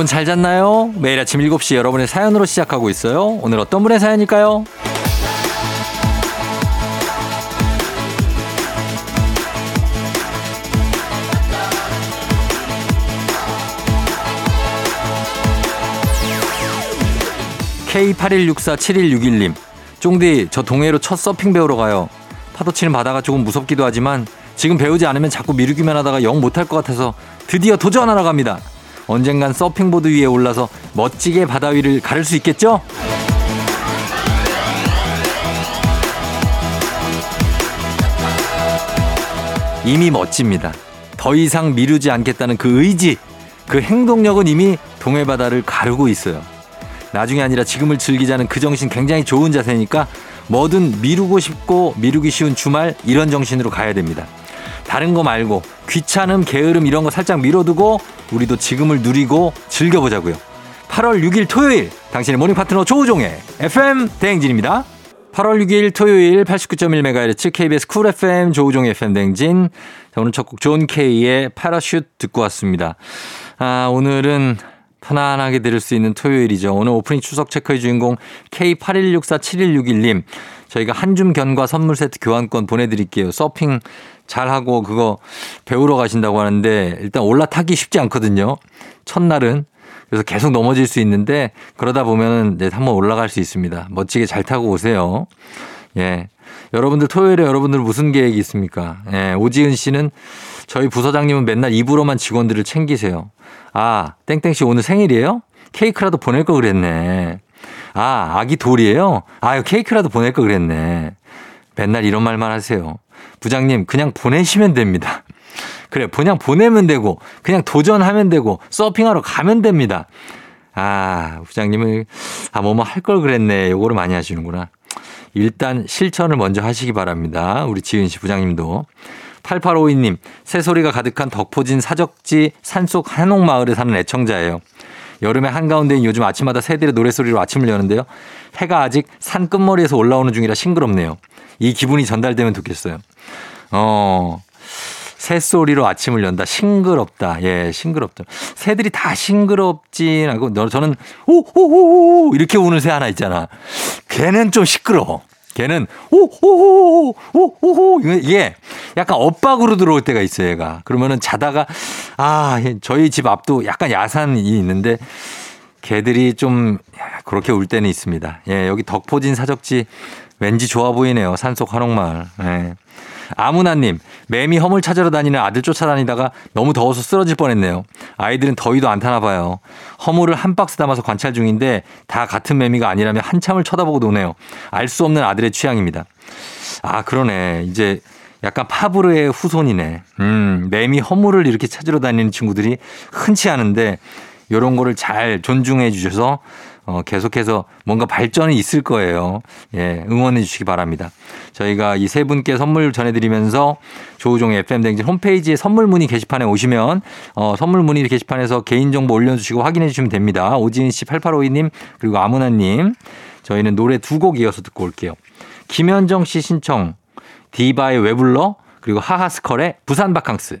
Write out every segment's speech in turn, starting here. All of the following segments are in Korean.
여러분 잘 잤나요? 매일 아침 7시 여러분의 사연으로 시작하고 있어요. 오늘 어떤 분의 사연일까요? K81647161님. 쫑디, 저 동해로 첫 서핑 배우러 가요. 파도 치는 바다가 조금 무섭기도 하지만 지금 배우지 않으면 자꾸 미루기만 하다가 영 못할 것 같아서 드디어 도전하러 갑니다. 언젠간 서핑보드 위에 올라서 멋지게 바다 위를 가를 수 있겠죠? 이미 멋집니다. 더 이상 미루지 않겠다는 그 의지, 그 행동력은 이미 동해바다를 가르고 있어요. 나중에 아니라 지금을 즐기자는 그 정신 굉장히 좋은 자세니까 뭐든 미루고 싶고 미루기 쉬운 주말 이런 정신으로 가야 됩니다. 다른 거 말고 귀찮음, 게으름 이런 거 살짝 미뤄두고 우리도 지금을 누리고 즐겨보자고요. 8월 6일 토요일 당신의 morning 파트너 조우종의 FM 대행진입니다. 8월 6일 토요일 89.1MHz KBS 쿨 FM 조우종의 FM 대행진. 자, 오늘 첫 곡 John K의 parachute 듣고 왔습니다. 아, 오늘은 편안하게 들을 수 있는 토요일이죠. 오늘 오프닝 출석 체크의 주인공 K81647161님. 저희가 한줌 견과 선물 세트 교환권 보내드릴게요. 서핑 잘하고 그거 배우러 가신다고 하는데 일단 올라타기 쉽지 않거든요. 첫날은. 그래서 계속 넘어질 수 있는데 그러다 보면은 이제 한번 올라갈 수 있습니다. 멋지게 잘 타고 오세요. 예. 여러분들 토요일에 여러분들 무슨 계획이 있습니까? 예. 오지은 씨는 저희 부서장님은 맨날 입으로만 직원들을 챙기세요. 아, 땡땡 씨 오늘 생일이에요? 케이크라도 보낼 거 그랬네. 아, 아기 돌이에요? 아유, 케이크라도 보낼 거 그랬네. 맨날 이런 말만 하세요. 부장님, 그냥 보내시면 됩니다. 그래, 그냥 보내면 되고, 그냥 도전하면 되고, 서핑하러 가면 됩니다. 아, 부장님은, 아, 뭐뭐 할 걸 그랬네. 요거를 많이 하시는구나. 일단 실천을 먼저 하시기 바랍니다. 우리 지은 씨 부장님도. 8852님, 새소리가 가득한 덕포진 사적지 산속 한옥마을에 사는 애청자예요. 여름의 한가운데인 요즘 아침마다 새들의 노래소리로 아침을 여는데요. 해가 아직 산 끝머리에서 올라오는 중이라 싱그럽네요. 이 기분이 전달되면 좋겠어요. 어, 새소리로 아침을 연다. 싱그럽다. 예, 싱그럽다. 새들이 다 싱그럽진 않고, 저는, 오, 오, 오, 오, 이렇게 우는 새 하나 있잖아. 걔는 좀 시끄러워. 걔는 오오오오오오 이게 약간 엇박으로 들어올 때가 있어요, 얘가. 그러면은 자다가 아, 저희 집 앞도 약간 야산이 있는데 개들이 좀 그렇게 울 때는 있습니다. 예, 여기 덕포진 사적지 왠지 좋아 보이네요. 산속 한옥마을. 예. 아무나님, 매미 허물 찾으러 다니는 아들 쫓아다니다가 너무 더워서 쓰러질 뻔했네요. 아이들은 더위도 안 타나 봐요. 허물을 한 박스 담아서 관찰 중인데 다 같은 매미가 아니라면 한참을 쳐다보고 노네요. 알 수 없는 아들의 취향입니다. 아, 그러네. 이제 약간 파브르의 후손이네. 음, 매미 허물을 이렇게 찾으러 다니는 친구들이 흔치 않은데 이런 거를 잘 존중해 주셔서 어, 계속해서 뭔가 발전이 있을 거예요. 예, 응원해 주시기 바랍니다. 저희가 이 세 분께 선물 전해드리면서 조우종의 FM댕진 홈페이지에 선물 문의 게시판에 오시면 어, 선물 문의 게시판에서 개인정보 올려주시고 확인해 주시면 됩니다. 오지은 씨 8852님 그리고 아무나님 저희는 노래 두 곡 이어서 듣고 올게요. 김현정 씨 신청 디바의 왜 불러 그리고 하하스컬의 부산 바캉스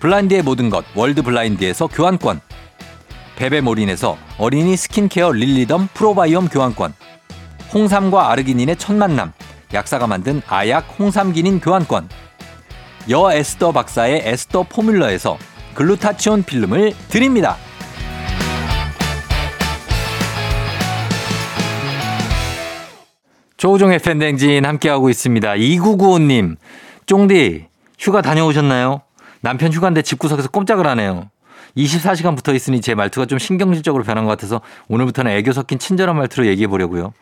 블라인드의 모든 것 월드 블라인드에서 교환권 베베몰인에서 어린이 스킨케어 릴리덤 프로바이옴 교환권 홍삼과 아르기닌의 첫 만남 약사가 만든 아약 홍삼기닌 교환권 여에스더 박사의 에스더 포뮬러에서 글루타치온 필름을 드립니다. 조우종의 FM 댕진 함께하고 있습니다. 2995님, 쫑디, 휴가 다녀오셨나요? 남편 휴가인데 집구석에서 꼼짝을 하네요. 24시간 붙어 있으니 제 말투가 좀 신경질적으로 변한 것 같아서 오늘부터는 애교 섞인 친절한 말투로 얘기해 보려고요.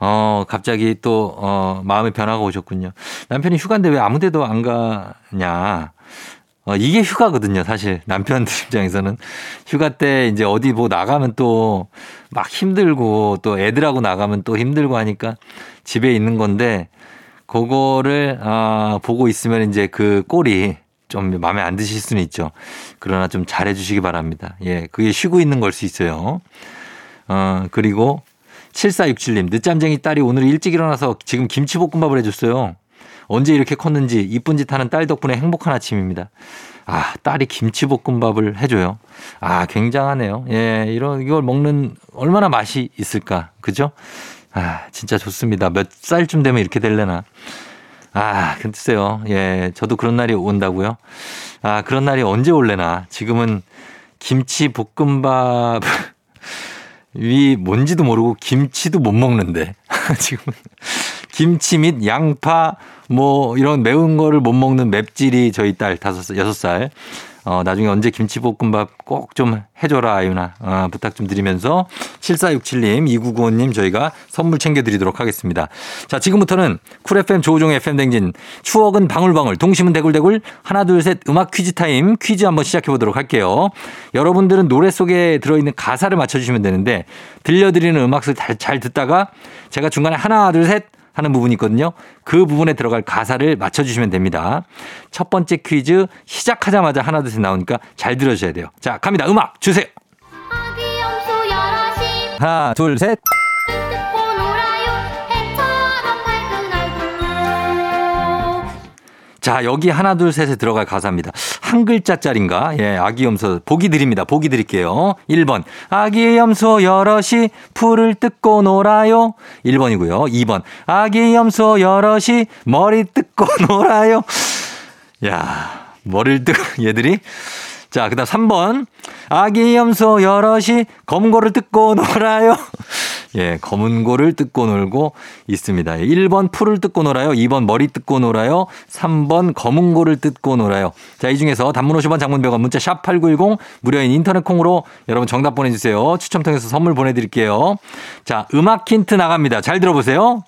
어, 갑자기 또, 어, 마음의 변화가 오셨군요. 남편이 휴가인데 왜 아무 데도 안 가냐. 어, 이게 휴가거든요, 사실. 남편 입장에서는. 휴가 때 이제 어디 뭐 나가면 또 막 힘들고 또 애들하고 나가면 또 힘들고 하니까 집에 있는 건데 그거를, 아, 보고 있으면 이제 그 꼴이 좀 마음에 안 드실 수는 있죠. 그러나 좀 잘해 주시기 바랍니다. 예, 그게 쉬고 있는 걸 수 있어요. 어, 그리고 7467님, 늦잠쟁이 딸이 오늘 일찍 일어나서 지금 김치볶음밥을 해줬어요. 언제 이렇게 컸는지 이쁜 짓 하는 딸 덕분에 행복한 아침입니다. 아, 딸이 김치볶음밥을 해줘요. 아, 굉장하네요. 예, 이런, 이걸 먹는 얼마나 맛이 있을까. 그죠? 아, 진짜 좋습니다. 몇 살쯤 되면 이렇게 될래나. 아, 글쎄요. 예, 저도 그런 날이 온다고요. 아, 그런 날이 언제 올래나. 지금은 김치 볶음밥 이 뭔지도 모르고 김치도 못 먹는데 지금 김치 및 양파 뭐 이런 매운 거를 못 먹는 맵찔이 저희 딸 다섯 여섯 살 어, 나중에 언제 김치볶음밥 꼭 좀 해줘라, 아유나. 어, 부탁 좀 드리면서 7467님, 2995님 저희가 선물 챙겨드리도록 하겠습니다. 자, 지금부터는 쿨 FM 조우종의 FM 댕진 추억은 방울방울, 동심은 대굴대굴 하나, 둘, 셋 음악 퀴즈 타임 퀴즈 한번 시작해 보도록 할게요. 여러분들은 노래 속에 들어있는 가사를 맞춰주시면 되는데 들려드리는 음악을 잘, 잘 듣다가 제가 중간에 하나, 둘, 셋 하는 부분이 있거든요. 그 부분에 들어갈 가사를 맞춰주시면 됩니다. 첫 번째 퀴즈 시작하자마자 하나 둘셋 나오니까 잘 들어주셔야 돼요. 자 갑니다. 음악 주세요. 하나 둘 셋. 자, 여기 하나, 둘, 셋에 들어갈 가사입니다. 한 글자짜리인가? 예, 아기 염소. 보기 드립니다. 보기 드릴게요. 1번. 아기 염소 여럿이 풀을 뜯고 놀아요. 1번이고요. 2번. 아기 염소 여럿이 머리 뜯고 놀아요. 야, 머리를 뜯고, 얘들이. 자, 그 다음 3번. 아기 염소 여럿이 검고를 뜯고 놀아요. 예, 검은 고를 뜯고 놀고 있습니다. 1번 풀을 뜯고 놀아요. 2번 머리 뜯고 놀아요. 3번 검은 고를 뜯고 놀아요. 자, 이 중에서 단문 50원 장문 100원 문자 샵 8910 무료인 인터넷 콩으로 여러분 정답 보내주세요. 추첨 통해서 선물 보내드릴게요. 자, 음악 힌트 나갑니다. 잘 들어보세요.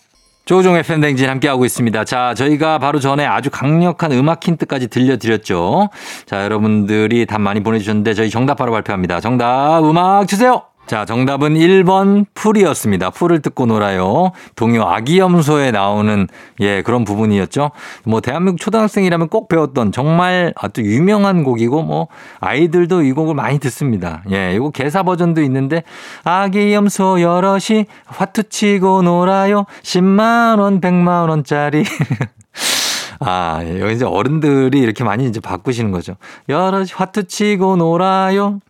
조종의 팬댕진 함께하고 있습니다. 자, 저희가 바로 전에 아주 강력한 음악 힌트까지 들려드렸죠. 자, 여러분들이 답 많이 보내주셨는데 저희 정답 바로 발표합니다. 정답 음악 주세요! 자, 정답은 1번 풀이었습니다. 풀을 뜯고 놀아요. 동요 아기염소에 나오는 예, 그런 부분이었죠. 뭐 대한민국 초등학생이라면 꼭 배웠던 정말 아주 유명한 곡이고 뭐 아이들도 이 곡을 많이 듣습니다. 예, 이거 개사 버전도 있는데 아기염소 여럿이 화투 치고 놀아요. 10만 원, 100만 원짜리. 아, 여기 이제 어른들이 이렇게 많이 이제 바꾸시는 거죠. 여럿이 화투 치고 놀아요.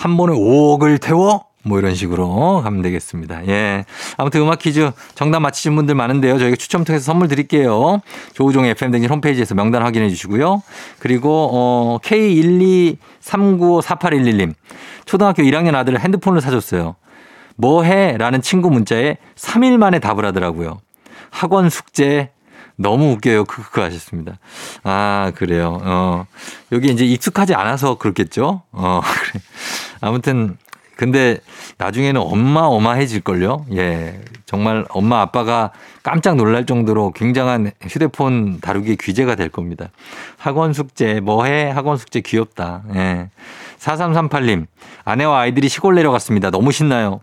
한 번에 5억을 태워? 뭐 이런 식으로 가면 되겠습니다. 예. 아무튼 음악 퀴즈 정답 맞히신 분들 많은데요. 저희가 추첨 통해서 선물 드릴게요. 조우종의 FM댕진 홈페이지에서 명단 확인해 주시고요. 그리고, 어, K123954811님. 초등학교 1학년 아들 핸드폰을 사줬어요. 뭐 해? 라는 친구 문자에 3일 만에 답을 하더라고요. 학원 숙제 너무 웃겨요. 크크크 하셨습니다. 아, 그래요. 어, 여기 이제 익숙하지 않아서 그렇겠죠? 어, 그래. 아무튼, 근데 나중에는 엄마어마해질걸요? 예. 정말 엄마 아빠가 깜짝 놀랄 정도로 굉장한 휴대폰 다루기 규제가 될 겁니다. 학원 숙제, 뭐해? 학원 숙제 귀엽다. 예. 4338님, 아내와 아이들이 시골 내려갔습니다. 너무 신나요.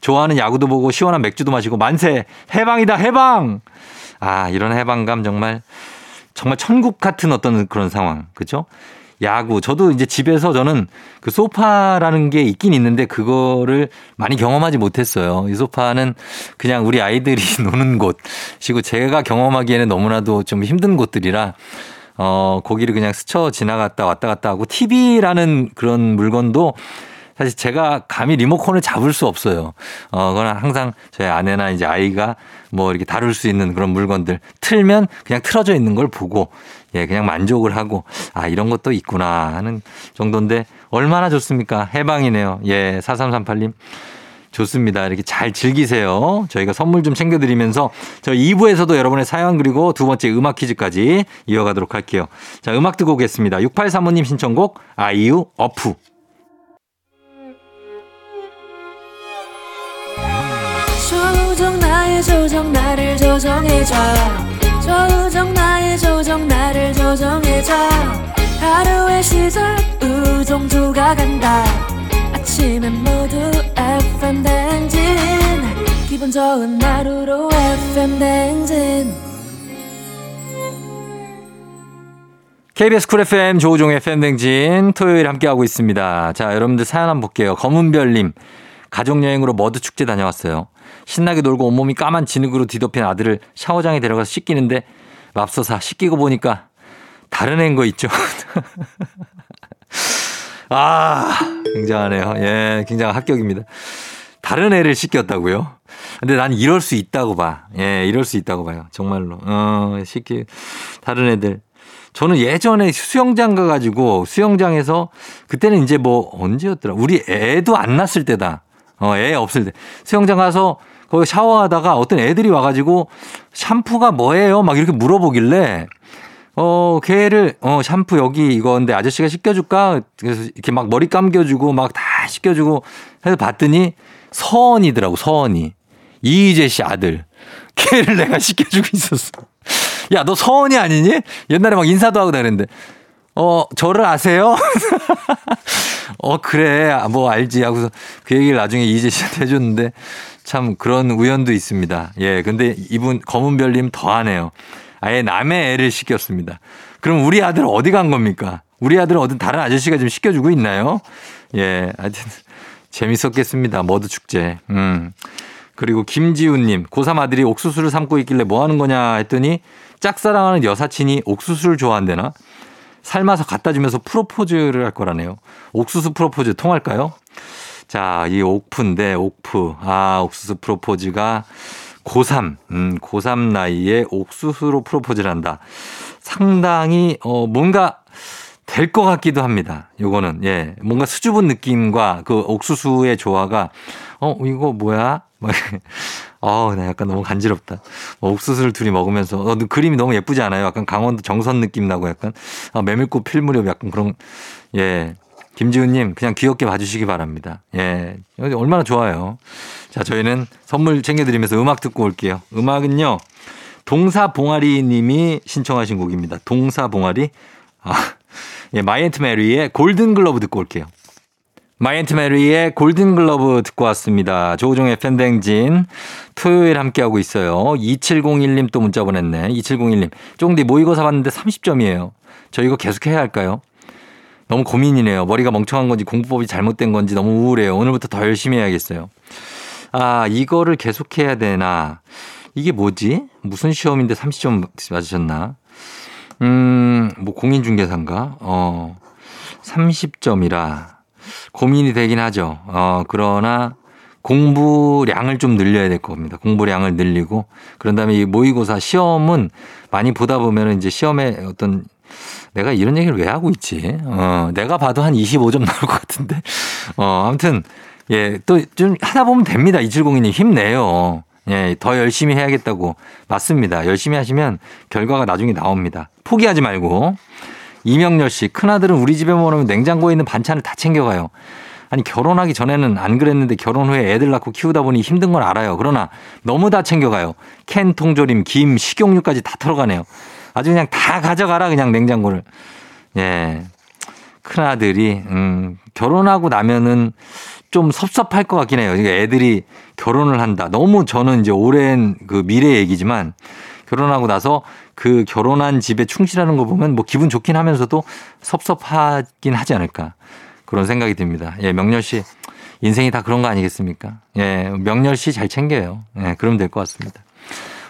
좋아하는 야구도 보고 시원한 맥주도 마시고 만세! 해방이다, 해방! 아, 이런 해방감 정말 정말 천국 같은 어떤 그런 상황. 그죠? 야구. 저도 이제 집에서 저는 그 소파라는 게 있긴 있는데 그거를 많이 경험하지 못했어요. 이 소파는 그냥 우리 아이들이 노는 곳이고 제가 경험하기에는 너무나도 좀 힘든 곳들이라 어, 거기를 그냥 스쳐 지나갔다 왔다 갔다 하고 TV라는 그런 물건도 사실 제가 감히 리모컨을 잡을 수 없어요. 어, 그건 항상 저희 아내나 이제 아이가 뭐 이렇게 다룰 수 있는 그런 물건들 틀면 그냥 틀어져 있는 걸 보고 예, 그냥 만족을 하고 아, 이런 것도 있구나 하는 정도인데 얼마나 좋습니까? 해방이네요. 예, 4338님. 좋습니다. 이렇게 잘 즐기세요. 저희가 선물 좀 챙겨드리면서 저 2부에서도 여러분의 사연 그리고 두 번째 음악 퀴즈까지 이어가도록 할게요. 자, 음악 듣고 오겠습니다. 6835님 신청곡 아이유 어프. 나의 조정 나를 조정해줘 조정 나의 조정 나를 조정해줘 하루의 시절 우정조가 간다 아침엔 모두 FM 댕진 기분 좋은 하루로 FM 댕진 KBS 쿨 FM 조우종의 팬댕진 토요일 함께하고 있습니다. 자, 여러분들 사연 한번 볼게요. 검은별님, 가족여행으로 머드 축제 다녀왔어요. 신나게 놀고 온몸이 까만 진흙으로 뒤덮인 아들을 샤워장에 데려가서 씻기는데 맙소사 씻기고 보니까 다른 애인 거 있죠. 아, 굉장하네요. 예, 굉장한 합격입니다. 다른 애를 씻겼다고요? 근데 난 이럴 수 있다고 봐. 예, 이럴 수 있다고 봐요. 정말로. 어, 씻기, 다른 애들. 저는 예전에 수영장 가가지고 수영장에서 그때는 이제 뭐 언제였더라. 우리 애도 안 낳았을 때다. 어, 애 없을 때. 수영장 가서 거기 샤워하다가 어떤 애들이 와가지고 샴푸가 뭐예요? 막 이렇게 물어보길래 어, 걔를, 어, 샴푸 여기 이건데 아저씨가 씻겨줄까? 그래서 이렇게 막 머리 감겨주고 막 다 씻겨주고 해서 봤더니 서원이더라고, 서원이. 이희재 씨 아들. 걔를 내가 씻겨주고 있었어. 야, 너 서원이 아니니? 옛날에 막 인사도 하고 다녔는데. 어, 저를 아세요? 어, 그래. 뭐 알지. 하고서 그 얘기를 나중에 이재 씨한테 해줬는데 참 그런 우연도 있습니다. 예. 근데 이분 검은별님 더 하네요. 아예 남의 애를 시켰습니다. 그럼 우리 아들 어디 간 겁니까? 우리 아들은 어떤 다른 아저씨가 좀 시켜주고 있나요? 예. 하여튼 재밌었겠습니다. 머드 축제. 음. 그리고 김지훈님, 고3 아들이 옥수수를 삶고 있길래 뭐 하는 거냐 했더니 짝사랑하는 여사친이 옥수수를 좋아한대나? 삶아서 갖다 주면서 프로포즈를 할 거라네요. 옥수수 프로포즈 통할까요? 자, 이 옥프인데, 옥프. 아, 옥수수 프로포즈가 고3, 음, 고3 나이에 옥수수로 프로포즈를 한다. 상당히, 어, 뭔가 될 것 같기도 합니다. 요거는, 예. 뭔가 수줍은 느낌과 그 옥수수의 조화가, 어, 이거 뭐야? 막, 어, 나 약간 너무 간지럽다. 어, 옥수수를 둘이 먹으면서, 어, 그림이 너무 예쁘지 않아요? 약간 강원도 정선 느낌 나고 약간, 어, 메밀꽃 필 무렵 약간 그런, 예. 김지훈님, 그냥 귀엽게 봐주시기 바랍니다. 예. 얼마나 좋아요. 자, 저희는 선물 챙겨드리면서 음악 듣고 올게요. 음악은요, 동사 봉아리 님이 신청하신 곡입니다. 동사 봉아리. 아, 예, 마이앤트 메리의 골든 글러브 듣고 올게요. 마이앤트 메리의 골든 글러브 듣고 왔습니다. 조우종의 FM 댕진 토요일 함께하고 있어요. 2701님 또 문자 보냈네. 2701님. 쫑디 모의고사 봤는데 30점이에요. 저 이거 계속 해야 할까요? 너무 고민이네요. 머리가 멍청한 건지 공부법이 잘못된 건지 너무 우울해요. 오늘부터 더 열심히 해야겠어요. 아, 이거를 계속해야 되나. 이게 뭐지? 무슨 시험인데 30점 맞으셨나? 음, 뭐 공인중개사인가? 어, 30점이라 고민이 되긴 하죠. 어, 그러나 공부량을 좀 늘려야 될 겁니다. 공부량을 늘리고 그런 다음에 이 모의고사 시험은 많이 보다 보면 이제 시험에 어떤 내가 이런 얘기를 왜 하고 있지? 어, 내가 봐도 한 25점 나올 것 같은데. 어, 아무튼 예, 또 좀 하다 보면 됩니다. 2702님 힘내요. 예, 더 열심히 해야겠다고. 맞습니다. 열심히 하시면 결과가 나중에 나옵니다. 포기하지 말고. 이명렬 씨, 큰아들은 우리 집에 오면 냉장고에 있는 반찬을 다 챙겨가요. 아니, 결혼하기 전에는 안 그랬는데 결혼 후에 애들 낳고 키우다 보니 힘든 건 알아요. 그러나 너무 다 챙겨가요. 캔 통조림, 김, 식용유까지 다 털어가네요. 아주 그냥 다 가져가라, 그냥 냉장고를. 예. 큰아들이, 음, 결혼하고 나면은 좀 섭섭할 것 같긴 해요. 그러니까 애들이 결혼을 한다. 너무 저는 이제 오랜 그 미래 얘기지만 결혼하고 나서 그 결혼한 집에 충실하는 거 보면 뭐 기분 좋긴 하면서도 섭섭하긴 하지 않을까. 그런 생각이 듭니다. 예, 명렬 씨. 인생이 다 그런 거 아니겠습니까? 예, 명렬 씨 잘 챙겨요. 예, 그러면 될것 같습니다.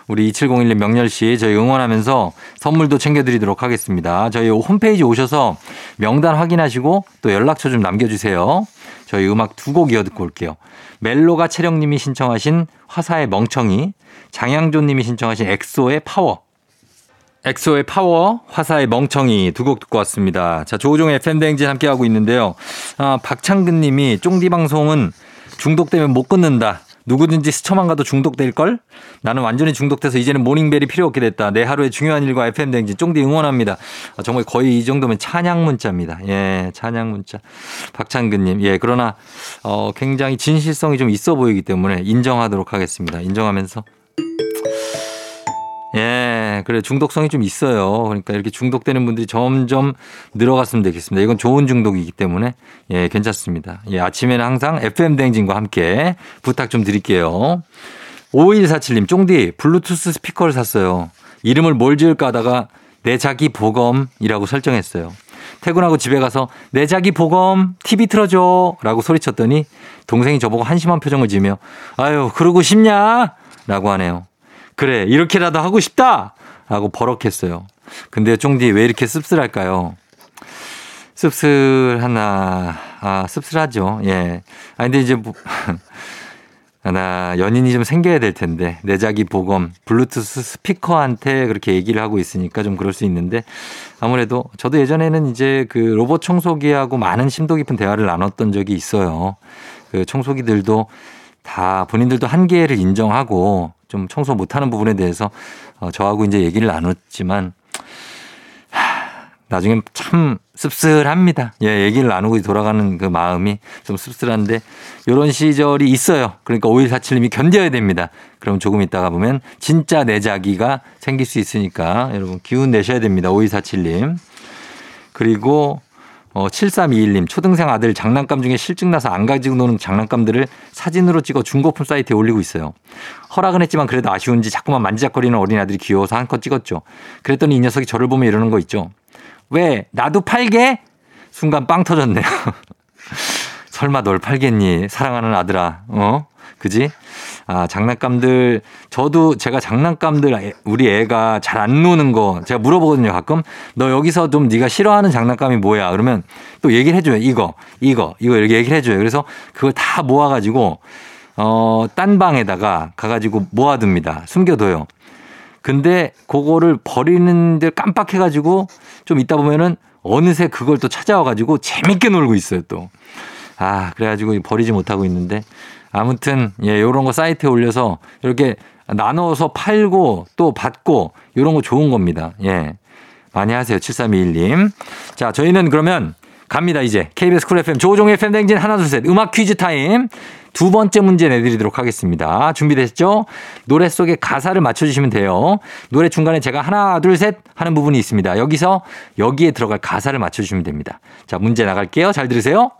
우리 2701님 명렬 씨 저희 응원하면서 선물도 챙겨드리도록 하겠습니다. 저희 홈페이지 오셔서 명단 확인하시고 또 연락처 좀 남겨주세요. 저희 음악 두 곡 이어 듣고 올게요. 멜로가 채령님이 신청하신 화사의 멍청이, 장양조님이 신청하신 엑소의 파워. 엑소의 파워, 화사의 멍청이 두 곡 듣고 왔습니다. 자, 조우종의 FM대행진 함께하고 있는데요. 아, 박창근 님이 쫑디 방송은 중독되면 못 끊는다. 누구든지 스쳐만 가도 중독될걸? 나는 완전히 중독돼서 이제는 morning bell이 필요 없게 됐다. 내 하루의 중요한 일과 FM대행진 쫑디 응원합니다. 아, 정말 거의 이 정도면 찬양 문자입니다. 예, 찬양 문자. 박창근님. 예, 그러나, 어, 굉장히 진실성이 좀 있어 보이기 때문에 인정하도록 하겠습니다. 인정하면서. 예, 그래 중독성이 좀 있어요. 그러니까 이렇게 중독되는 분들이 점점 늘어갔으면 되겠습니다. 이건 좋은 중독이기 때문에 예, 괜찮습니다. 예, 아침에는 항상 FM 대행진과 함께 부탁 좀 드릴게요. 5147님, 쫑디 블루투스 스피커를 샀어요. 이름을 뭘 지을까 하다가 내 자기 보검이라고 설정했어요. 퇴근하고 집에 가서 내 자기 보검 TV 틀어줘 라고 소리쳤더니 동생이 저보고 한심한 표정을 지으며 아유 그러고 싶냐 라고 하네요. 그래, 이렇게라도 하고 싶다! 라고 버럭했어요. 근데 쫑디 왜 이렇게 씁쓸할까요? 씁쓸하나, 아, 씁쓸하죠. 예. 아, 근데 이제 뭐, 나 연인이 좀 생겨야 될 텐데 내 자기 보검 블루투스 스피커한테 그렇게 얘기를 하고 있으니까 좀 그럴 수 있는데 아무래도 저도 예전에는 이제 그 로봇 청소기하고 많은 심도 깊은 대화를 나눴던 적이 있어요. 그 청소기들도 다 본인들도 한계를 인정하고 좀 청소 못하는 부분에 대해서 어, 저하고 이제 얘기를 나눴지만 나중엔 참 씁쓸합니다. 예, 얘기를 나누고 돌아가는 그 마음이 좀 씁쓸한데 이런 시절이 있어요. 그러니까 5147님이 견뎌야 됩니다. 그럼 조금 있다가 보면 진짜 내 자기가 생길 수 있으니까 여러분 기운 내셔야 됩니다. 5147님. 그리고 어, 7321님, 초등생 아들 장난감 중에 실증 나서 안 가지고 노는 장난감들을 사진으로 찍어 중고품 사이트에 올리고 있어요. 허락은 했지만 그래도 아쉬운지 자꾸만 만지작거리는 어린 아들이 귀여워서 한컷 찍었죠. 그랬더니 이 녀석이 저를 보면 이러는 거 있죠. 왜? 나도 팔게? 순간 빵 터졌네요. 설마 널 팔겠니? 사랑하는 아들아. 어? 그지? 아, 장난감들, 저도 제가 장난감들 우리 애가 잘 안 노는 거 제가 물어보거든요, 가끔. 너 여기서 좀 네가 싫어하는 장난감이 뭐야? 그러면 또 얘기를 해줘요. 이거, 이거, 이거 이렇게 얘기를 해줘요. 그래서 그걸 다 모아가지고, 어, 딴 방에다가 가가지고 모아둡니다. 숨겨둬요. 근데 그거를 버리는데 깜빡해가지고 좀 있다 보면은 어느새 그걸 또 찾아와가지고 재밌게 놀고 있어요, 또. 아, 그래가지고 버리지 못하고 있는데 아무튼 예, 요런 거 사이트에 올려서 이렇게 나눠서 팔고 또 받고 요런 거 좋은 겁니다. 예. 많이 하세요. 7321님. 자, 저희는 그러면 갑니다, 이제. KBS 쿨 FM 조우종의 FM 댕진 하나, 둘, 셋. 음악 퀴즈 타임. 두 번째 문제 내드리도록 하겠습니다. 준비됐죠? 노래 속에 가사를 맞춰주시면 돼요. 노래 중간에 제가 하나, 둘, 셋 하는 부분이 있습니다. 여기서 여기에 들어갈 가사를 맞춰주시면 됩니다. 자, 문제 나갈게요. 잘 들으세요.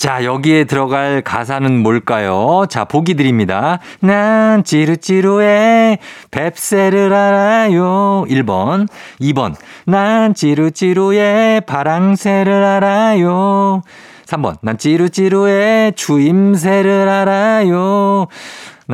자, 여기에 들어갈 가사는 뭘까요? 자, 보기 드립니다. 난 찌루찌루해 뱁새를 알아요. 1번. 2번. 난 찌루찌루해 파랑새를 알아요. 3번. 난 찌루찌루해 추임새를 알아요.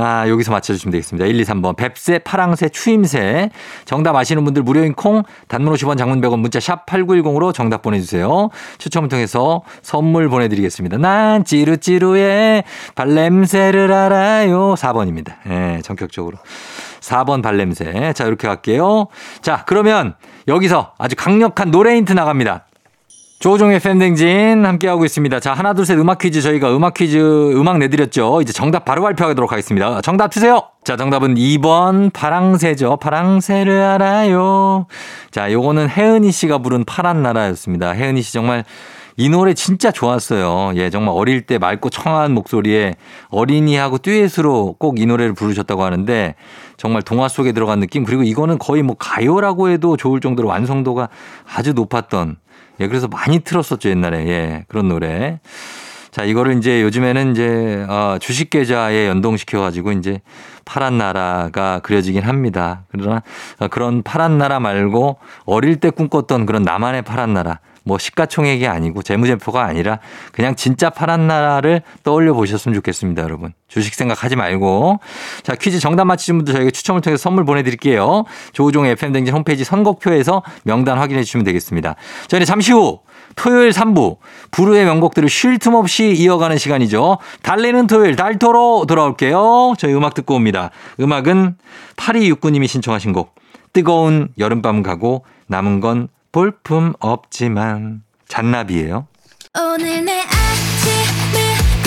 아, 여기서 맞춰주시면 되겠습니다. 1, 2, 3번. 뱁새, 파랑새, 추임새. 정답 아시는 분들 무료인 콩, 단문 50원, 장문 100원, 문자 샵 8910으로 정답 보내주세요. 추첨을 통해서 선물 보내드리겠습니다. 난 찌루찌루의 발냄새를 알아요. 4번입니다. 예, 네, 전격적으로. 4번 발냄새. 자, 이렇게 갈게요. 자, 그러면 여기서 아주 강력한 노래 힌트 나갑니다. 조종의 팬댕진 함께하고 있습니다. 자, 하나, 둘, 셋 음악 퀴즈 저희가 음악 퀴즈 음악 내드렸죠. 이제 정답 바로 발표하도록 하겠습니다. 정답 주세요! 자, 정답은 2번 파랑새죠. 파랑새를 알아요. 자, 요거는 혜은이 씨가 부른 파란 나라였습니다. 혜은이 씨 정말 이 노래 진짜 좋았어요. 예, 정말 어릴 때 맑고 청아한 목소리에 어린이하고 듀엣으로 꼭 이 노래를 부르셨다고 하는데 정말 동화 속에 들어간 느낌 그리고 이거는 거의 뭐 가요라고 해도 좋을 정도로 완성도가 아주 높았던 예, 그래서 많이 틀었었죠, 옛날에. 예, 그런 노래. 자, 이거를 이제 요즘에는 이제 어, 주식 계좌에 연동시켜 가지고 이제 파란 나라가 그려지긴 합니다. 그러나 어, 그런 파란 나라 말고 어릴 때 꿈꿨던 그런 나만의 파란 나라 뭐 시가총액이 아니고 재무제표가 아니라 그냥 진짜 파란 나라를 떠올려 보셨으면 좋겠습니다, 여러분. 주식 생각하지 말고. 자, 퀴즈 정답 맞히신 분들 저희가 추첨을 통해서 선물 보내드릴게요. 조우종 FM댕진 홈페이지 선곡표에서 명단 확인해 주시면 되겠습니다. 저희는 잠시 후 토요일 3부 부르의 명곡들을 쉴 틈 없이 이어가는 시간이죠. 달리는 토요일 달토로 돌아올게요. 저희 음악 듣고 옵니다. 음악은 8269님이 신청하신 곡 뜨거운 여름밤 가고 남은 건 볼품 없지만 잔나비예요. 오늘 내 아침을 함께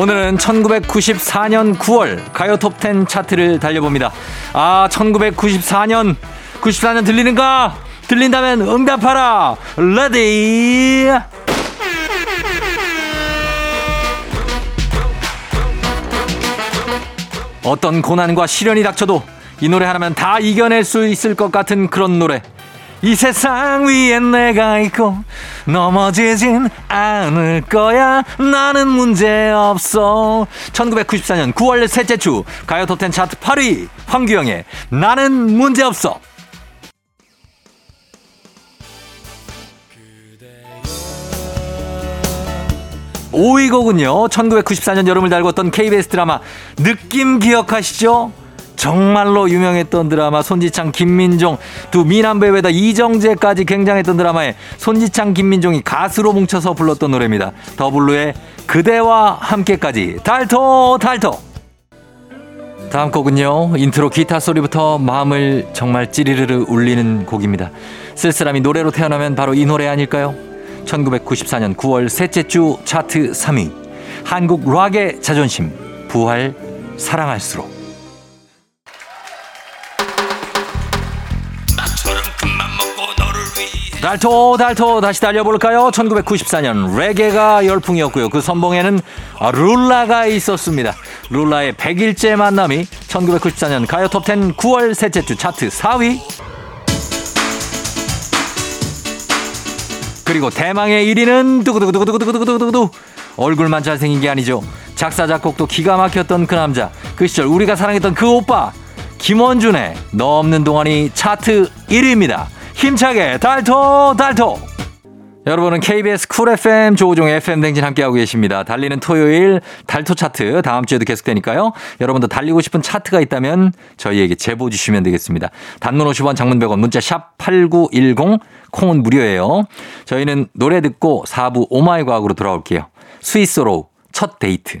오늘은 1994년 9월 가요 톱10 차트를 달려봅니다. 아, 1994년 94년 들리는가? 들린다면 응답하라. ready. 어떤 고난과 시련이 닥쳐도 이 노래 하나면 다 이겨낼 수 있을 것 같은 그런 노래. 이 세상 위엔 내가 있고 넘어지진 않을 거야. 나는 문제없어. 1994년 9월 셋째 주 가요 톱텐 차트 8위 황규영의 나는 문제없어. 5위 곡은요 1994년 여름을 달궜던 KBS 드라마 느낌 기억하시죠? 정말로 유명했던 드라마 손지창 김민종 두 미남 배우에다 이정재까지 굉장했던 드라마에 손지창 김민종이 가수로 뭉쳐서 불렀던 노래입니다. 더블루의 그대와 함께까지 달토 달토 다음 곡은요 인트로 기타 소리부터 마음을 정말 찌리르르 울리는 곡입니다. 쓸쓸함이 노래로 태어나면 바로 이 노래 아닐까요? 1994년 9월 셋째 주 차트 3위 한국 락의 자존심 부활 사랑할수록 달토 달토 다시 달려볼까요? 1994년 레게가 열풍이었고요. 그 선봉에는 아, 룰라가 있었습니다. 룰라의 100일째 만남이 1994년 가요 톱10 9월 셋째 주 차트 4위 그리고 대망의 1위는 두구두구두구두구두구두구두구 얼굴만 잘생긴 게 아니죠. 작사 작곡도 기가 막혔던 그 남자. 그 시절 우리가 사랑했던 그 오빠 김원준의 너 없는 동안이 차트 1위입니다. 힘차게 달토 달토 여러분은 KBS 쿨 FM 조우종 FM 댕진 함께하고 계십니다. 달리는 토요일 달토 차트 다음 주에도 계속되니까요. 여러분도 달리고 싶은 차트가 있다면 저희에게 제보 주시면 되겠습니다. 단문 50원 장문 100원 문자 샵 8910 콩은 무료예요. 저희는 노래 듣고 4부 오마이 과학으로 돌아올게요. 스위스로 첫 데이트.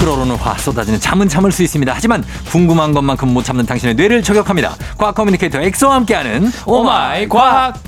끓어오르는 화 쏟아지는 잠은 참을 수 있습니다. 하지만 궁금한 것만큼 못 참는 당신의 뇌를 저격합니다. 과학 communicator 엑소와 함께하는 오마이 과학.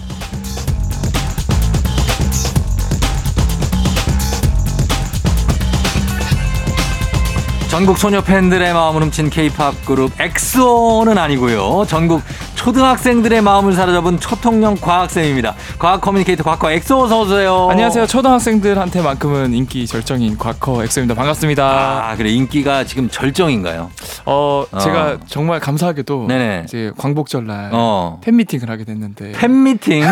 전국 소녀 팬들의 마음을 훔친 케이팝 그룹 엑소는 아니고요. 전국 초등학생들의 마음을 사로잡은 초통령 과학쌤입니다. 과학 communicator 과커 엑소 어서 오세요. 안녕하세요. 초등학생들한테만큼은 인기 절정인 과커 엑소입니다. 반갑습니다. 아, 그래 인기가 지금 절정인가요? 어, 어. 제가 정말 감사하게도 네네. 이제 광복절 날 어. 팬미팅을 하게 됐는데 팬미팅.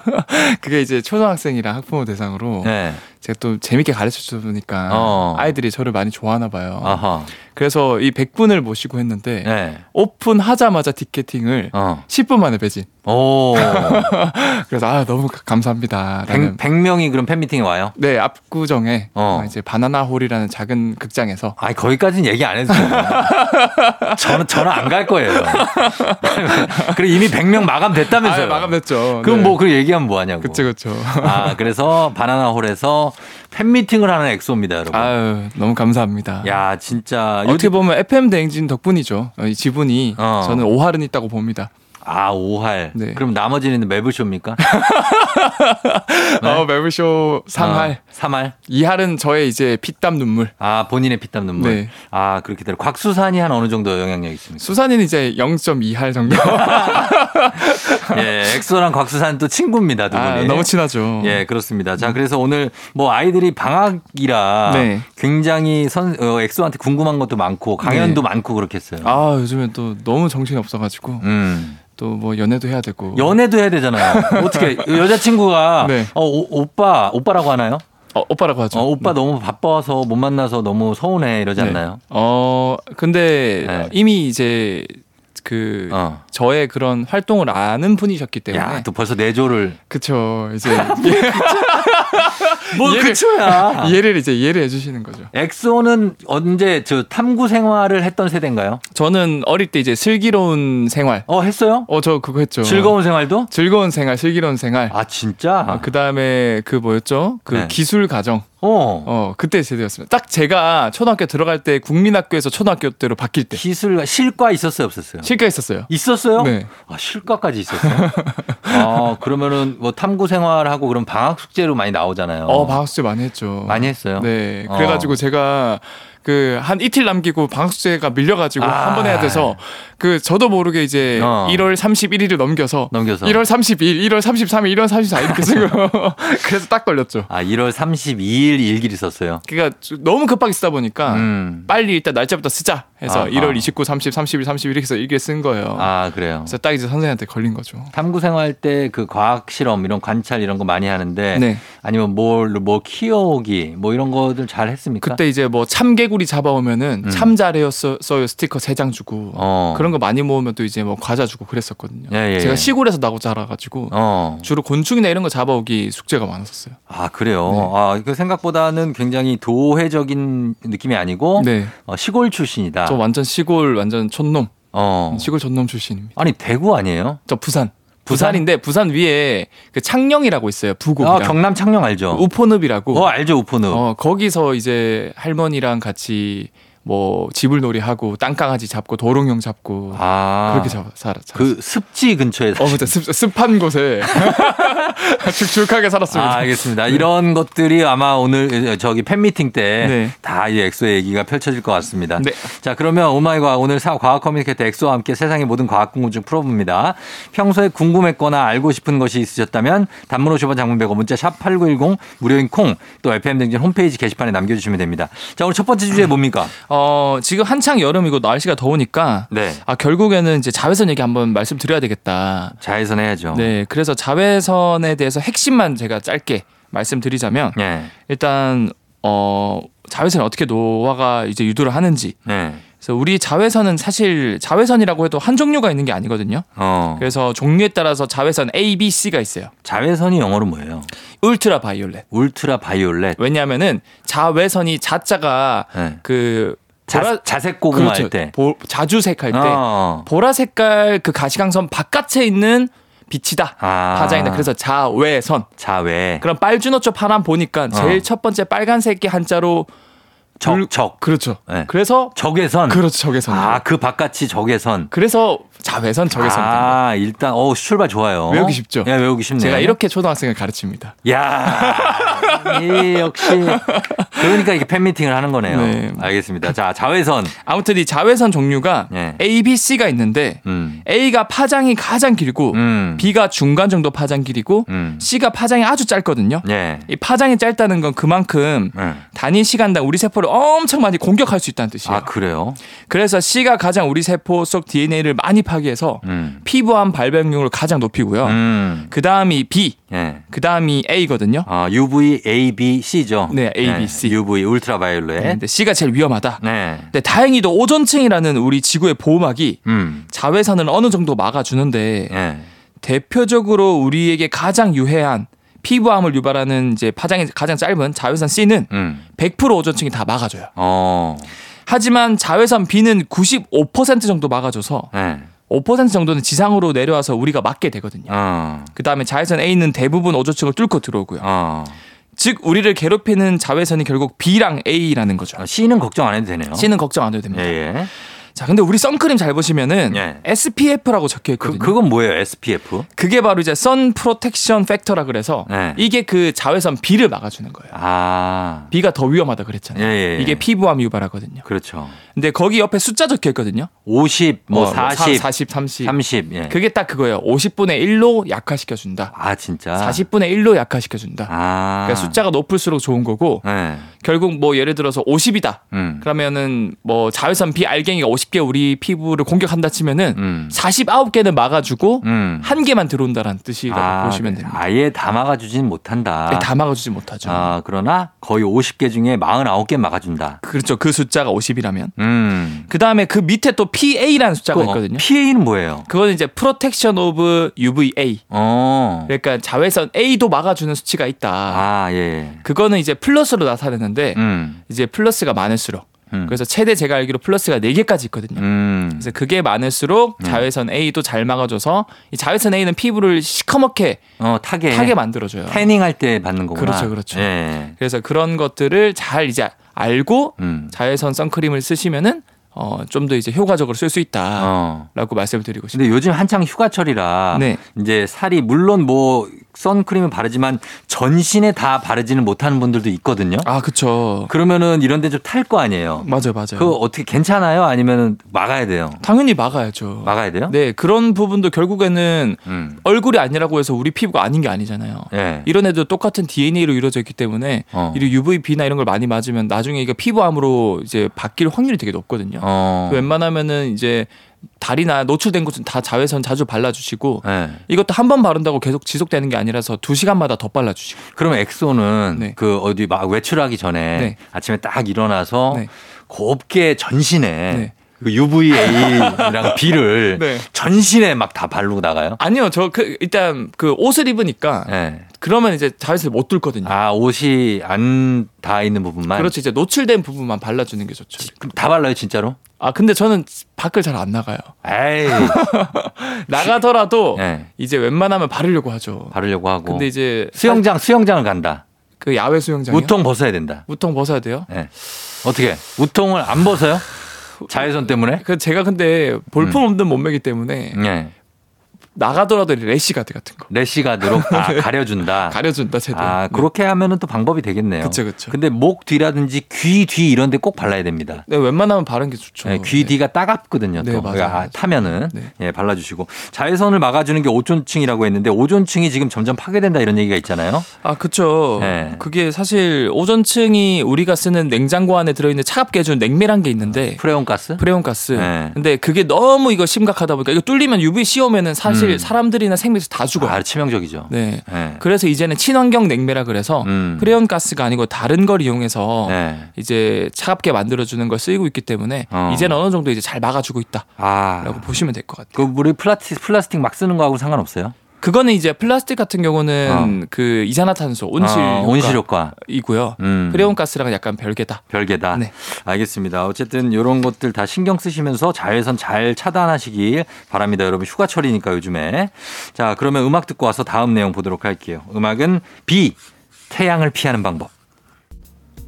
그게 이제 초등학생이랑 학부모 대상으로 네. 제가 또 재밌게 가르쳐 주니까 어. 아이들이 저를 많이 좋아하나 봐요. 아하. 그래서 이 100분을 모시고 했는데 네. 오픈하자마자 티켓팅을 어. 10분 만에 배진. 오. 그래서 아 너무 감사합니다. 라는 100, 100 명이 그럼 팬미팅에 와요? 네 압구정에 어. 어, 이제 바나나 홀이라는 작은 극장에서 아니 거기까지는 얘기 안 해도 돼요. 저는 저는 안 갈 거예요. 그래 이미 100명 마감됐다면서요. 아, 마감됐죠. 그럼 네. 뭐그 얘기하면 뭐 하냐고. 그쵸 그쵸. 아, 그래서 바나나 홀에서 팬미팅을 하는 엑소입니다, 여러분. 아유 너무 감사합니다. 야, 진짜 어떻게 보면 FM 대행진 덕분이죠. 어, 이 지분이 어. 저는 오할은 있다고 봅니다. 아, 5할. 네. 그럼 나머지는 매불쇼입니까? 어, 매불쇼 삼할, 어, 3할. 이할은 저의 이제 피땀 눈물. 아, 본인의 피땀 눈물. 네. 아, 그렇게 되요 곽수산이 한 어느 정도 영향력이 있습니까? 수산이는 이제 0.2할 정도. 예, 엑소랑 곽수산 또 친구입니다, 두 분이. 아, 너무 친하죠. 예, 그렇습니다. 자, 그래서 오늘 뭐 아이들이 방학이라 네. 굉장히 선, 어, 엑소한테 궁금한 것도 많고 강연도 네. 많고 그렇겠어요. 아 요즘엔 또 너무 정신이 없어 가지고 음. 또 뭐 연애도 해야 되고. 연애도 해야 되잖아요. 어떻게 여자친구가 네. 어, 오, 오빠 오빠라고 하나요? 어, 오빠라고 하죠. 어, 오빠 너무 바빠서 못 만나서 너무 서운해 이러지 네. 않나요? 어 근데 네. 이미 이제 그 어. 저의 그런 활동을 아는 분이셨기 때문에. 야, 또 벌써 내조를 그쵸 이제 뭐 이해를- 그초야. 이해를 이제 이해를 해주시는 거죠. 엑소는 언제 저 탐구 생활을 했던 세대인가요? 저는 어릴 때 이제 슬기로운 생활. 어, 했어요? 어 저 그거 했죠. 즐거운 생활도? 즐거운 생활, 슬기로운 생활. 아, 진짜? 아, 그 다음에 그 뭐였죠? 그 네. 기술 가정. 어. 어 그때 세대였습니다. 딱 제가 초등학교 들어갈 때 국민학교에서 초등학교 때로 바뀔 때 기술과 실과 있었어요, 없었어요? 실가 있었어요. 있었어요? 네. 아, 실과까지 있었어요? 아, 그러면은 뭐 탐구 생활하고 그럼 방학 숙제로 많이 나오잖아요. 어 방학 숙제 많이 했죠. 많이 했어요? 네. 어. 그래 가지고 제가 그 한 이틀 남기고 방학 숙제가 밀려가지고 아. 한번 해야 돼서 그 저도 모르게 이제 어. 1월 31일을 넘겨서 넘겨서. 1월 30일, 1월 33일, 1월 34일 이렇게 쓰고 그래서 딱 걸렸죠. 아, 1월 32일 일기를 썼어요. 그러니까 너무 급하게 쓰다 보니까 음. 빨리 일단 날짜부터 쓰자 해서 아, 1월 아. 29, 30, 31, 32 이렇게 해서 일기를 쓴 거예요. 아, 그래요. 그래서 딱 이제 선생님한테 걸린 거죠. 탐구 생활 때 그 과학 실험 이런 관찰 이런 거 많이 하는데 네. 아니면 뭘뭐 키워오기 뭐 이런 거들 잘 했습니까? 그때 이제 뭐 참개구 리 잡아오면은 음. 참 잘해였어요 스티커 세 장 주고 어. 그런 거 많이 모으면 또 이제 뭐 과자 주고 그랬었거든요. 예, 예, 제가 예. 시골에서 나고 자라가지고 어. 주로 곤충이나 이런 거 잡아오기 숙제가 많았었어요. 아, 그래요. 네. 아, 그 생각보다는 굉장히 도회적인 느낌이 아니고 네, 어, 시골 출신이다. 저 완전 시골 완전 촌놈, 어. 시골 촌놈 출신입니다. 아니, 대구 아니에요? 저 부산. 부산? 부산인데 부산 위에 그 창녕이라고 있어요. 아, 부곡이랑 경남 창녕 알죠? 우포늪이라고. 어, 알죠, 우포늪. 어, 거기서 이제 할머니랑 같이 뭐 쥐불놀이 하고 땅강아지 잡고 도롱뇽 잡고 아. 그렇게 잡, 살아. 그 습지 근처에 어, 맞아. 습, 습한 곳에 축축하게 살았습니다. 아, 알겠습니다. 이런 것들이 아마 오늘 저기 팬미팅 때 네. 다이 엑소의 얘기가 펼쳐질 것 같습니다. 네. 자, 그러면 오마이과 오늘 사 과학 communicator 엑소와 함께 세상의 모든 과학 궁금증 풀어봅니다. 평소에 궁금했거나 알고 싶은 것이 있으셨다면 단문 50원 장문 100원 문자 샵 8910 무료인 콩 또 FM 댕진 홈페이지 게시판에 남겨주시면 됩니다. 자, 오늘 첫 번째 주제 뭡니까? 어, 지금 한창 여름이고 날씨가 더우니까 네. 아, 결국에는 이제 자외선 얘기 한번 말씀드려야 되겠다. 자외선 해야죠. 네. 그래서 자외선에 대해서 핵심만 제가 짧게 말씀드리자면 네. 일단 어, 자외선이 어떻게 노화가 이제 유도를 하는지. 네. 그래서 우리 자외선은 사실 자외선이라고 해도 한 종류가 있는 게 아니거든요. 어. 그래서 종류에 따라서 자외선 A, B, C가 있어요. 자외선이 영어로 뭐예요? 울트라 바이올렛. 울트라 바이올렛. 왜냐하면은 자외선이 자자가 네. 그 자, 자색 고구마 그렇죠. 할 때. 보- 자주색 할 때 어. 보라 색깔 그 가시광선 바깥에 있는 빛이다. 아. 파장이다. 그래서 자외선. 자외. 그럼 빨주노초 파란 보니까 제일 어. 첫 번째 빨간색이 한자로 불- 적, 적. 그렇죠. 네. 그래서 적외선. 그렇죠. 적외선. 아, 그 바깥이 적외선. 그래서 자외선 적외선. 아, 일단 어 출발 좋아요. 외우기 쉽죠? 예, 외우기 쉽네. 제가 이렇게 초등학생을 가르칩니다. 야, 이 역시 그러니까 이게 팬미팅을 하는 거네요. 네. 알겠습니다. 자, 자외선. 아무튼 이 자외선 종류가 네. A, B, C가 있는데 음. A가 파장이 가장 길고 음. B가 중간 정도 파장 길이고 음. C가 파장이 아주 짧거든요. 예. 이 파장이 짧다는 건 그만큼 네. 단위 시간당 우리 세포를 엄청 많이 공격할 수 있다는 뜻이에요. 아, 그래요? 그래서 C가 가장 우리 세포 속 DNA를 많이 파괴해서 음. 피부암 발병률을 가장 높이고요. 음. 그 다음이 B, 예. 그 다음이 A거든요. 아, UV A, B, C죠. 네, A, B, C. UV 울트라바이올렛. 근데 C가 제일 위험하다. 네. 근데 다행히도 오존층이라는 우리 지구의 보호막이 음. 자외선을 어느 정도 막아주는데 예. 대표적으로 우리에게 가장 유해한 피부암을 유발하는 이제 파장이 가장 짧은 자외선 C는 음. 100% 오존층이 다 막아줘요. 어. 하지만 자외선 B는 95% 정도 막아줘서 예. 5% 정도는 지상으로 내려와서 우리가 맞게 되거든요. 어. 그 다음에 자외선 A는 대부분 오존층을 뚫고 들어오고요. 어. 즉 우리를 괴롭히는 자외선이 결국 B랑 A라는 거죠. 어, C는 걱정 안 해도 되네요. C는 걱정 안 해도 예, 됩니다. 예. 자, 근데 우리 선크림 잘 보시면은 예. SPF라고 적혀 그, 있거든요. 그건 뭐예요? SPF? 그게 바로 이제 선 프로텍션 팩터라 그래서 네. 이게 그 자외선 B를 막아주는 거예요. 아. B가 더 위험하다 그랬잖아요. 예, 예, 예. 이게 피부암 유발하거든요. 그렇죠. 근데 거기 옆에 숫자 적혀 있거든요. 50, 뭐 어, 40, 40, 30. 30. 예. 그게 딱 그거예요. 50분의 1로 약화시켜 준다. 아, 진짜. 40분의 1로 약화시켜 준다. 아. 그러니까 숫자가 높을수록 좋은 거고 네. 결국 뭐 예를 들어서 50이다. 음. 그러면은 뭐 자외선 B 알갱이가 50개 우리 피부를 공격한다 치면은 음. 49개는 막아주고 음. 한 개만 들어온다라는 뜻이라고 아, 보시면 됩니다. 아예 다 막아주진 못한다. 네, 다 막아주지 못하죠. 아, 그러나 거의 50개 중에 49개 막아준다. 그렇죠. 그 숫자가 50이라면. 음. 그 다음에 그 밑에 또 PA라는 숫자가 있거든요. PA는 뭐예요? 그거는 이제 Protection of UVA. 어. 그러니까 자외선 A도 막아주는 수치가 있다. 아, 예. 그거는 이제 플러스로 나타내는데 음. 이제 플러스가 많을수록 음. 그래서 최대 제가 알기로 플러스가 4개까지 있거든요. 음. 그래서 그게 많을수록 자외선 A도 잘 막아줘서 이 자외선 A는 피부를 시커멓게 어, 타게. 타게 만들어줘요. 태닝 할 때 받는 거구나. 그렇죠, 그렇죠. 예. 그래서 그런 것들을 잘 이제 알고 음. 자외선 선크림을 쓰시면은 어, 좀 더 이제 효과적으로 쓸 수 있다라고 어. 말씀을 드리고 싶습니다. 근데 요즘 한창 휴가철이라 네. 이제 살이 물론 뭐 선크림을 바르지만 전신에 다 바르지는 못하는 분들도 있거든요. 아, 그쵸. 그러면은 이런 데 좀 탈 거 아니에요. 맞아요, 맞아요. 그거 어떻게 괜찮아요? 아니면은 막아야 돼요? 당연히 막아야죠. 막아야 돼요? 네, 그런 부분도 결국에는 음. 얼굴이 아니라고 해서 우리 피부가 아닌 게 아니잖아요. 예. 이런 애도 똑같은 DNA로 이루어져 있기 때문에 어. 이 UVB나 이런 걸 많이 맞으면 나중에 이게 피부암으로 이제 바뀔 확률이 되게 높거든요. 어. 그 웬만하면은 이제 다리나 노출된 곳은 다 자외선 자주 발라주시고 예. 이것도 한 번 바른다고 계속 지속되는 게 아니라서 두 시간마다 더 발라주시고. 그럼 엑소는 네. 그 어디 막 외출하기 전에 네. 아침에 딱 일어나서 네. 곱게 전신에 네. 그 UVA랑 B를 네. 전신에 막 다 바르고 나가요? 아니요, 저 그 일단 그 옷을 입으니까 예. 그러면 이제 자외선을 못 뚫거든요. 아 옷이 안 닿아 있는 부분만. 그렇죠, 이제 노출된 부분만 발라주는 게 좋죠. 그럼 다 발라요 진짜로? 아 근데 저는 밖을 잘 안 나가요. 에이. 나가더라도 예. 이제 웬만하면 바르려고 하죠. 바르려고 하고. 근데 이제 수영장 수영장을 간다. 그 야외 수영장이요? 우통 벗어야 된다. 우통 벗어야 돼요? 예. 어떻게? 우통을 안 벗어요? 자외선 때문에? 그 제가 근데 볼품 없는 몸매기 때문에 예. 나가더라도 래시가드 같은 거 래시가드로 아, 가려준다. 가려준다 제대로. 아, 네. 그렇게 하면은 또 방법이 되겠네요. 그쵸, 그쵸. 근데 목 뒤라든지 귀 뒤 이런 데 꼭 발라야 됩니다. 네, 웬만하면 바른 게 좋죠. 예, 귀 뒤가 따갑거든요. 네, 또 맞아요, 그러니까 맞아요. 타면은 네. 예, 발라주시고 자외선을 막아주는 게 오존층이라고 했는데 오존층이 지금 점점 파괴된다 이런 얘기가 있잖아요. 아, 그쵸. 네. 그게 사실 오존층이 우리가 쓰는 냉장고 안에 들어있는 차갑게 해주는 냉매란 게 있는데 프레온 가스? 프레온 가스. 네. 근데 그게 너무 이거 심각하다 보니까 이거 뚫리면 UVC 오면은 사실 음. 사람들이나 생명에서 다 죽어요. 아, 치명적이죠. 네. 예. 그래서 이제는 친환경 냉매라 그래서 음. 프레온 가스가 아니고 다른 걸 이용해서 네. 이제 차갑게 만들어주는 걸 쓰이고 있기 때문에 어. 이제는 어느 정도 이제 잘 막아주고 있다라고 아, 보시면 될 것 같아요. 그 우리 플라스틱 플라스틱 막 쓰는 거하고 상관없어요? 그거는 이제 플라스틱 같은 경우는 그 이산화탄소 온실 어, 온실 효과. 이고요. 음. 프레온 가스랑은 약간 별개다. 별개다. 네. 알겠습니다. 어쨌든 이런 것들 다 신경 쓰시면서 자외선 잘 차단하시길 바랍니다. 여러분 휴가철이니까 요즘에. 자, 그러면 음악 듣고 와서 다음 내용 보도록 할게요. 음악은 B 태양을 피하는 방법.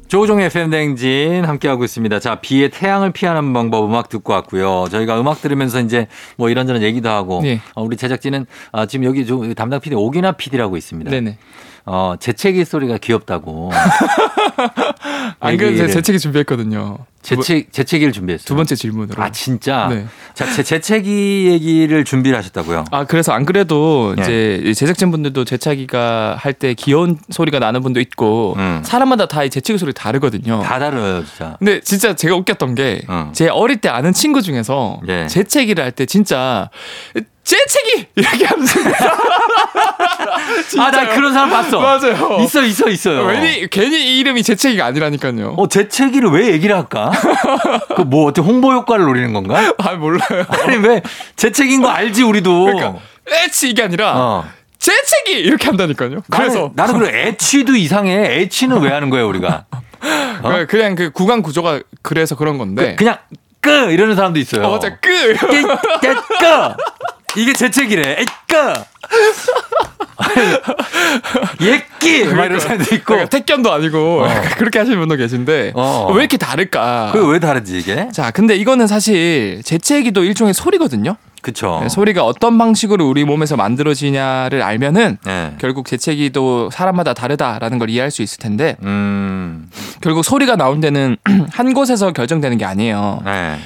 조종의 팬댕진 함께하고 있습니다. 자, 비에 태양을 피하는 방법 음악 듣고 왔고요. 저희가 음악 들으면서 이제 뭐 이런저런 얘기도 하고 네. 어, 우리 제작진은 아, 지금 여기 좀 담당 PD 오기나 PD라고 있습니다. 네네. 어, 재채기 소리가 귀엽다고. 안 그래도 제가 얘기를. 재채기 준비했거든요. 재채, 재채기를 준비했어요. 두 번째 질문으로. 아, 진짜? 네. 자, 재, 재채기 얘기를 준비를 하셨다고요? 아 그래서 안 그래도 네. 이제 제작진 분들도 재채기가 할 때 귀여운 소리가 나는 분도 있고 음. 사람마다 다이 재채기 소리 다르거든요. 다 다르요, 진짜. 근데 진짜 제가 웃겼던 게제 어. 어릴 때 아는 친구 중에서 예. 재채기를 할 때 진짜 재채기 이렇게 하면서 아, 나 그런 사람 봤어. 맞아요. 있어, 있어, 있어요. 괜히 괜히 이 이름이 재채기가 아니라니까 요. 어, 재채기를 왜 얘기를 할까? 그 뭐 어떻게 홍보 효과를 노리는 건가? 아 몰라요. 아니 왜 재채기인 거 알지 우리도. 그러니까 에치 이게 아니라 어. 재채기 이렇게 한다니까요. 그래서 나는, 나는 그래 애취도 이상해. 애취는 왜 하는 거예요 우리가? 어? 그- 그냥 그 구간 구조가 그래서 그런 건데. 그, 냥끄 이러는 사람도 있어요. 어, 맞아 끄. 깨, 깨, 끄. 이게 재채기래. 에이 끄. 예끼 막 이런 사람도 있고. 그러니까 택견도 아니고 그렇게 하시는 분도 계신데 어. 왜 이렇게 다를까? 그게 왜 다르지 이게? 자, 근데 이거는 사실 재채기도 일종의 소리거든요. 그쵸. 네, 소리가 어떤 방식으로 우리 몸에서 만들어지냐를 알면은 네. 결국 재채기도 사람마다 다르다라는 걸 이해할 수 있을 텐데 음. 결국 소리가 나온 데는 한 곳에서 결정되는 게 아니에요. 네.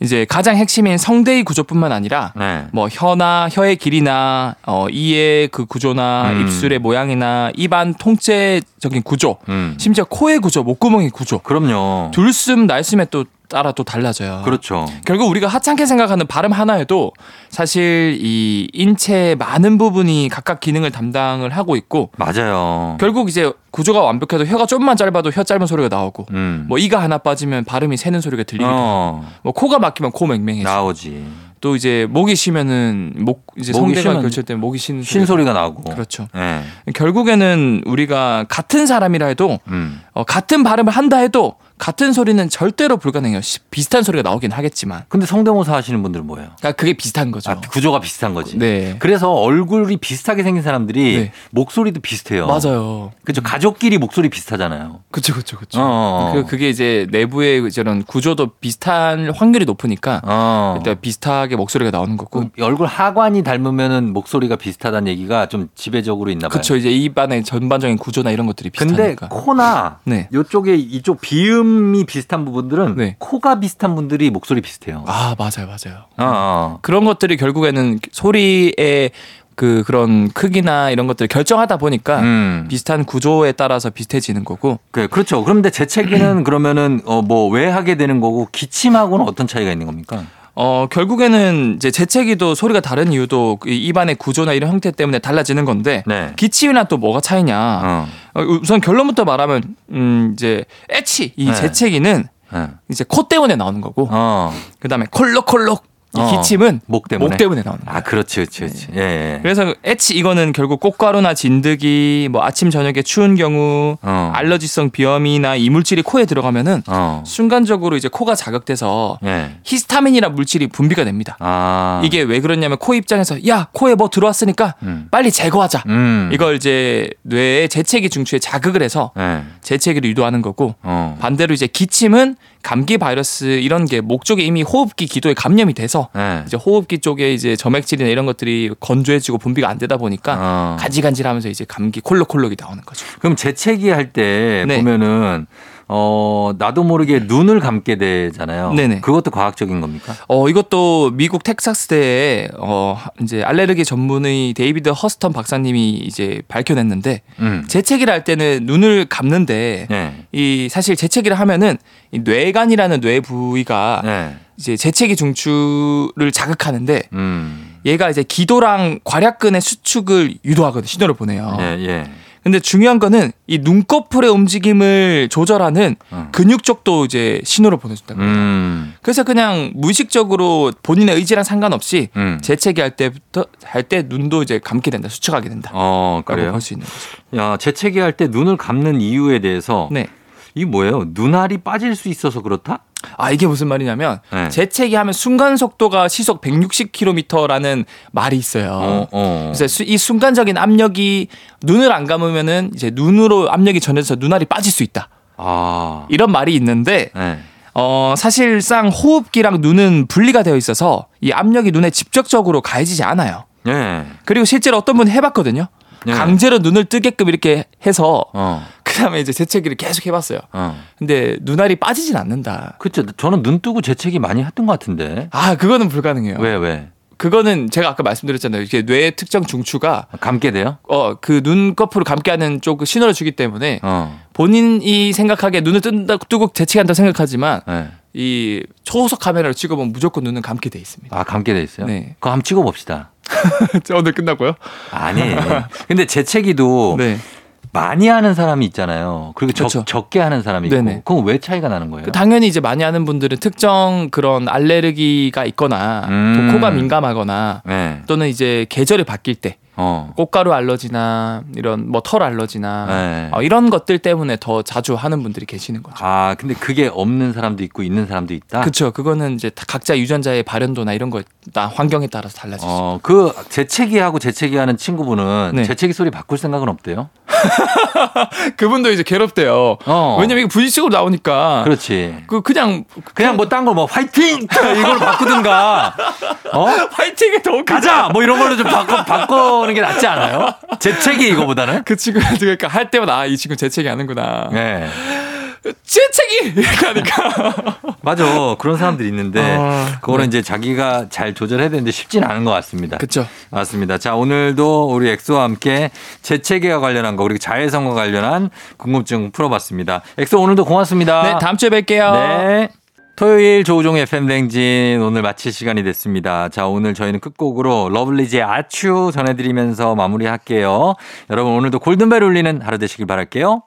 이제 가장 핵심인 성대의 구조뿐만 아니라 네. 뭐 혀나 혀의 길이나 어 이의 그 구조나 음. 입술의 모양이나 입안 통째적인 구조, 음. 심지어 코의 구조, 목구멍의 구조, 그럼요. 둘숨 날숨에 또 따라 또 달라져요. 그렇죠. 결국 우리가 하찮게 생각하는 발음 하나에도 사실 이 인체의 많은 부분이 각각 기능을 담당을 하고 있고 맞아요. 결국 이제 구조가 완벽해도 혀가 좀만 짧아도 혀 짧은 소리가 나오고 음. 뭐 이가 하나 빠지면 발음이 새는 소리가 들리기도 하고 어. 뭐 코가 막히면 코 맹맹해지고 나오지. 또 이제 목이 쉬면은 목 이제 성대가 때 목이 쉬는 쉰 소리가 나고. 그렇죠. 예. 결국에는 우리가 같은 사람이라 해도 음. 어, 같은 발음을 한다 해도 같은 소리는 절대로 불가능해요. 시- 비슷한 소리가 나오긴 하겠지만 근데 성대모사 하시는 분들은 뭐예요? 그러니까 그게 비슷한 거죠. 아, 구조가 비슷한 거지. 네. 그래서 얼굴이 비슷하게 생긴 사람들이 네. 목소리도 비슷해요. 맞아요. 그죠. 가족끼리 목소리 비슷하잖아요. 그쵸, 그쵸, 그쵸. 어, 어. 그, 그게 이제 내부의 저런 구조도 비슷한 확률이 높으니까 어. 일단 비슷하게 목소리가 나오는 거고. 그 얼굴 하관이 닮으면은 목소리가 비슷하다는 얘기가 좀 지배적으로 있나 봐요. 그쵸, 이제 입안의 전반적인 구조나 이런 것들이 근데 비슷하니까. 코나 네. 요쪽에 이쪽 비음 이 비슷한 부분들은 네. 코가 비슷한 분들이 목소리 비슷해요. 아, 맞아요, 맞아요. 어, 어. 그런 것들이 결국에는 소리의 그 그런 크기나 이런 것들을 결정하다 보니까 음. 비슷한 구조에 따라서 비슷해지는 거고. 그 그렇죠. 그런데 재채기는 그러면은 어 뭐 왜 하게 되는 거고 기침하고는 어떤 차이가 있는 겁니까? 어 결국에는 이제 재채기도 소리가 다른 이유도 이 입안의 구조나 이런 형태 때문에 달라지는 건데 네. 기침이랑 또 뭐가 차이냐? 어. 어, 우선 결론부터 말하면 음 이제 애치 이 네. 재채기는 네. 이제 코 때문에 나오는 거고 어. 그다음에 콜록콜록 이 어. 기침은 목 때문에. 목 때문에 나오는 거예요. 아, 그렇지, 그렇지, 그렇지. 예, 예. 그래서 애치 이거는 결국 꽃가루나 진드기 뭐 아침 저녁에 추운 경우 어. 알러지성 비염이나 이물질이 코에 들어가면은 어. 순간적으로 이제 코가 자극돼서 예. 히스타민이라는 물질이 분비가 됩니다. 아. 이게 왜 그러냐면 코 입장에서 야 코에 뭐 들어왔으니까 음. 빨리 제거하자. 음. 이걸 이제 뇌의 재채기 중추에 자극을 해서 예. 재채기를 유도하는 거고 어. 반대로 이제 기침은 감기 바이러스 이런 게 목 쪽에 이미 호흡기 기도에 감염이 돼서 예. 이제 호흡기 쪽에 이제 점액질이나 이런 것들이 건조해지고 분비가 안 되다 보니까 어. 간질간질하면서 이제 감기 콜록콜록이 나오는 거죠. 그럼 재채기 할때 네. 보면은 어 나도 모르게 눈을 감게 되잖아요. 네네. 그것도 과학적인 겁니까? 어 이것도 미국 텍사스대에 어 이제 알레르기 전문의 데이비드 허스턴 박사님이 이제 밝혀냈는데 음. 재채기를 할 때는 눈을 감는데 예. 이 사실 재채기를 하면은 이 뇌관이라는 뇌 부위가 예. 이제 재채기 중추를 자극하는데 음. 얘가 이제 기도랑 괄약근의 수축을 유도하거든 신호를 보내요. 예, 예. 근데 중요한 거는 이 눈꺼풀의 움직임을 조절하는 어. 근육 쪽도 이제 신호를 보내준다고. 해요. 음. 그래서 그냥 무의식적으로 본인의 의지랑 상관없이 음. 재채기 할 때부터 할 때 눈도 이제 감게 된다, 수축하게 된다. 어, 그래요? 볼수 있는 거죠. 야, 재채기 할 때 눈을 감는 이유에 대해서 네. 이 뭐예요? 눈알이 빠질 수 있어서 그렇다? 아 이게 무슨 말이냐면 네. 재채기 하면 순간 속도가 시속 160km라는 말이 있어요. 어, 어. 그래서 수- 이 순간적인 압력이 눈을 안 감으면은 이제 눈으로 압력이 전해져서 눈알이 빠질 수 있다. 아. 이런 말이 있는데 네. 어, 사실상 호흡기랑 눈은 분리가 되어 있어서 이 압력이 눈에 직접적으로 가해지지 않아요. 예. 그리고 실제로 어떤 분이 해봤거든요. 네. 강제로 눈을 뜨게끔 이렇게 해서 어. 그 다음에 이제 재채기를 계속 해봤어요. 어. 근데 눈알이 빠지진 않는다. 그쵸. 저는 눈 뜨고 재채기 많이 했던 것 같은데. 아, 그거는 불가능해요. 왜, 왜? 그거는 제가 아까 말씀드렸잖아요. 이게 뇌의 특정 중추가 감게 돼요? 어, 그 눈꺼풀을 감게 하는 쪽 신호를 주기 때문에 어. 본인이 생각하기에 눈을 뜬다, 뜨고 재채기한다고 생각하지만 네. 이 초호석 카메라를 찍어보면 무조건 눈은 감게 돼 있습니다. 아, 감게 돼 있어요? 네. 그거 한번 찍어봅시다. 오늘 끝나고요? 아니. 근데 재채기도 네. 많이 하는 사람이 있잖아요. 그리고 적, 그렇죠. 적 게 하는 사람이 있고. 네네. 그럼 왜 차이가 나는 거예요? 그 당연히 이제 많이 하는 분들은 특정 그런 알레르기가 있거나 음. 또 코가 민감하거나 네. 또는 이제 계절이 바뀔 때 어. 꽃가루 알러지나 이런 뭐 털 알러지나 네. 어, 이런 것들 때문에 더 자주 하는 분들이 계시는 거죠. 아, 근데 그게 없는 사람도 있고 있는 사람도 있다? 그렇죠. 그거는 이제 다 각자 유전자의 발현도나 이런 거나 환경에 따라서 달라지죠. 어, 그 재채기하고 재채기하는 친구분은 네. 재채기 소리 바꿀 생각은 없대요? 그분도 이제 괴롭대요. 어. 왜냐면 이게 분식으로 나오니까 그렇지. 그 그냥 그냥 뭐 딴 거 뭐 화이팅 이걸 바꾸든가 어 파이팅이 더. 가자 뭐 이런 걸로 좀 바꿔 바 꾸는 게 낫지 않아요? 재채기 이거보다는 그 친구 그러니까 할 때마다 아, 이 친구 재채기 하는구나. 네 재채기 이렇게 하니까. 맞아 그런 사람들이 있는데 아, 그거는 네. 이제 자기가 잘 조절해야 되는데 쉽지는 않은 것 같습니다. 그렇죠. 맞습니다. 자 오늘도 우리 엑소와 함께 재채기와 관련한 거 그리고 자외선과 관련한 궁금증 풀어봤습니다. 엑소 오늘도 고맙습니다. 네, 다음 주에 뵐게요. 네. 토요일 조우종의 FM대행진 오늘 마칠 시간이 됐습니다. 자, 오늘 저희는 끝곡으로 러블리즈의 아츄 전해드리면서 마무리할게요. 여러분 오늘도 골든벨 울리는 하루 되시길 바랄게요.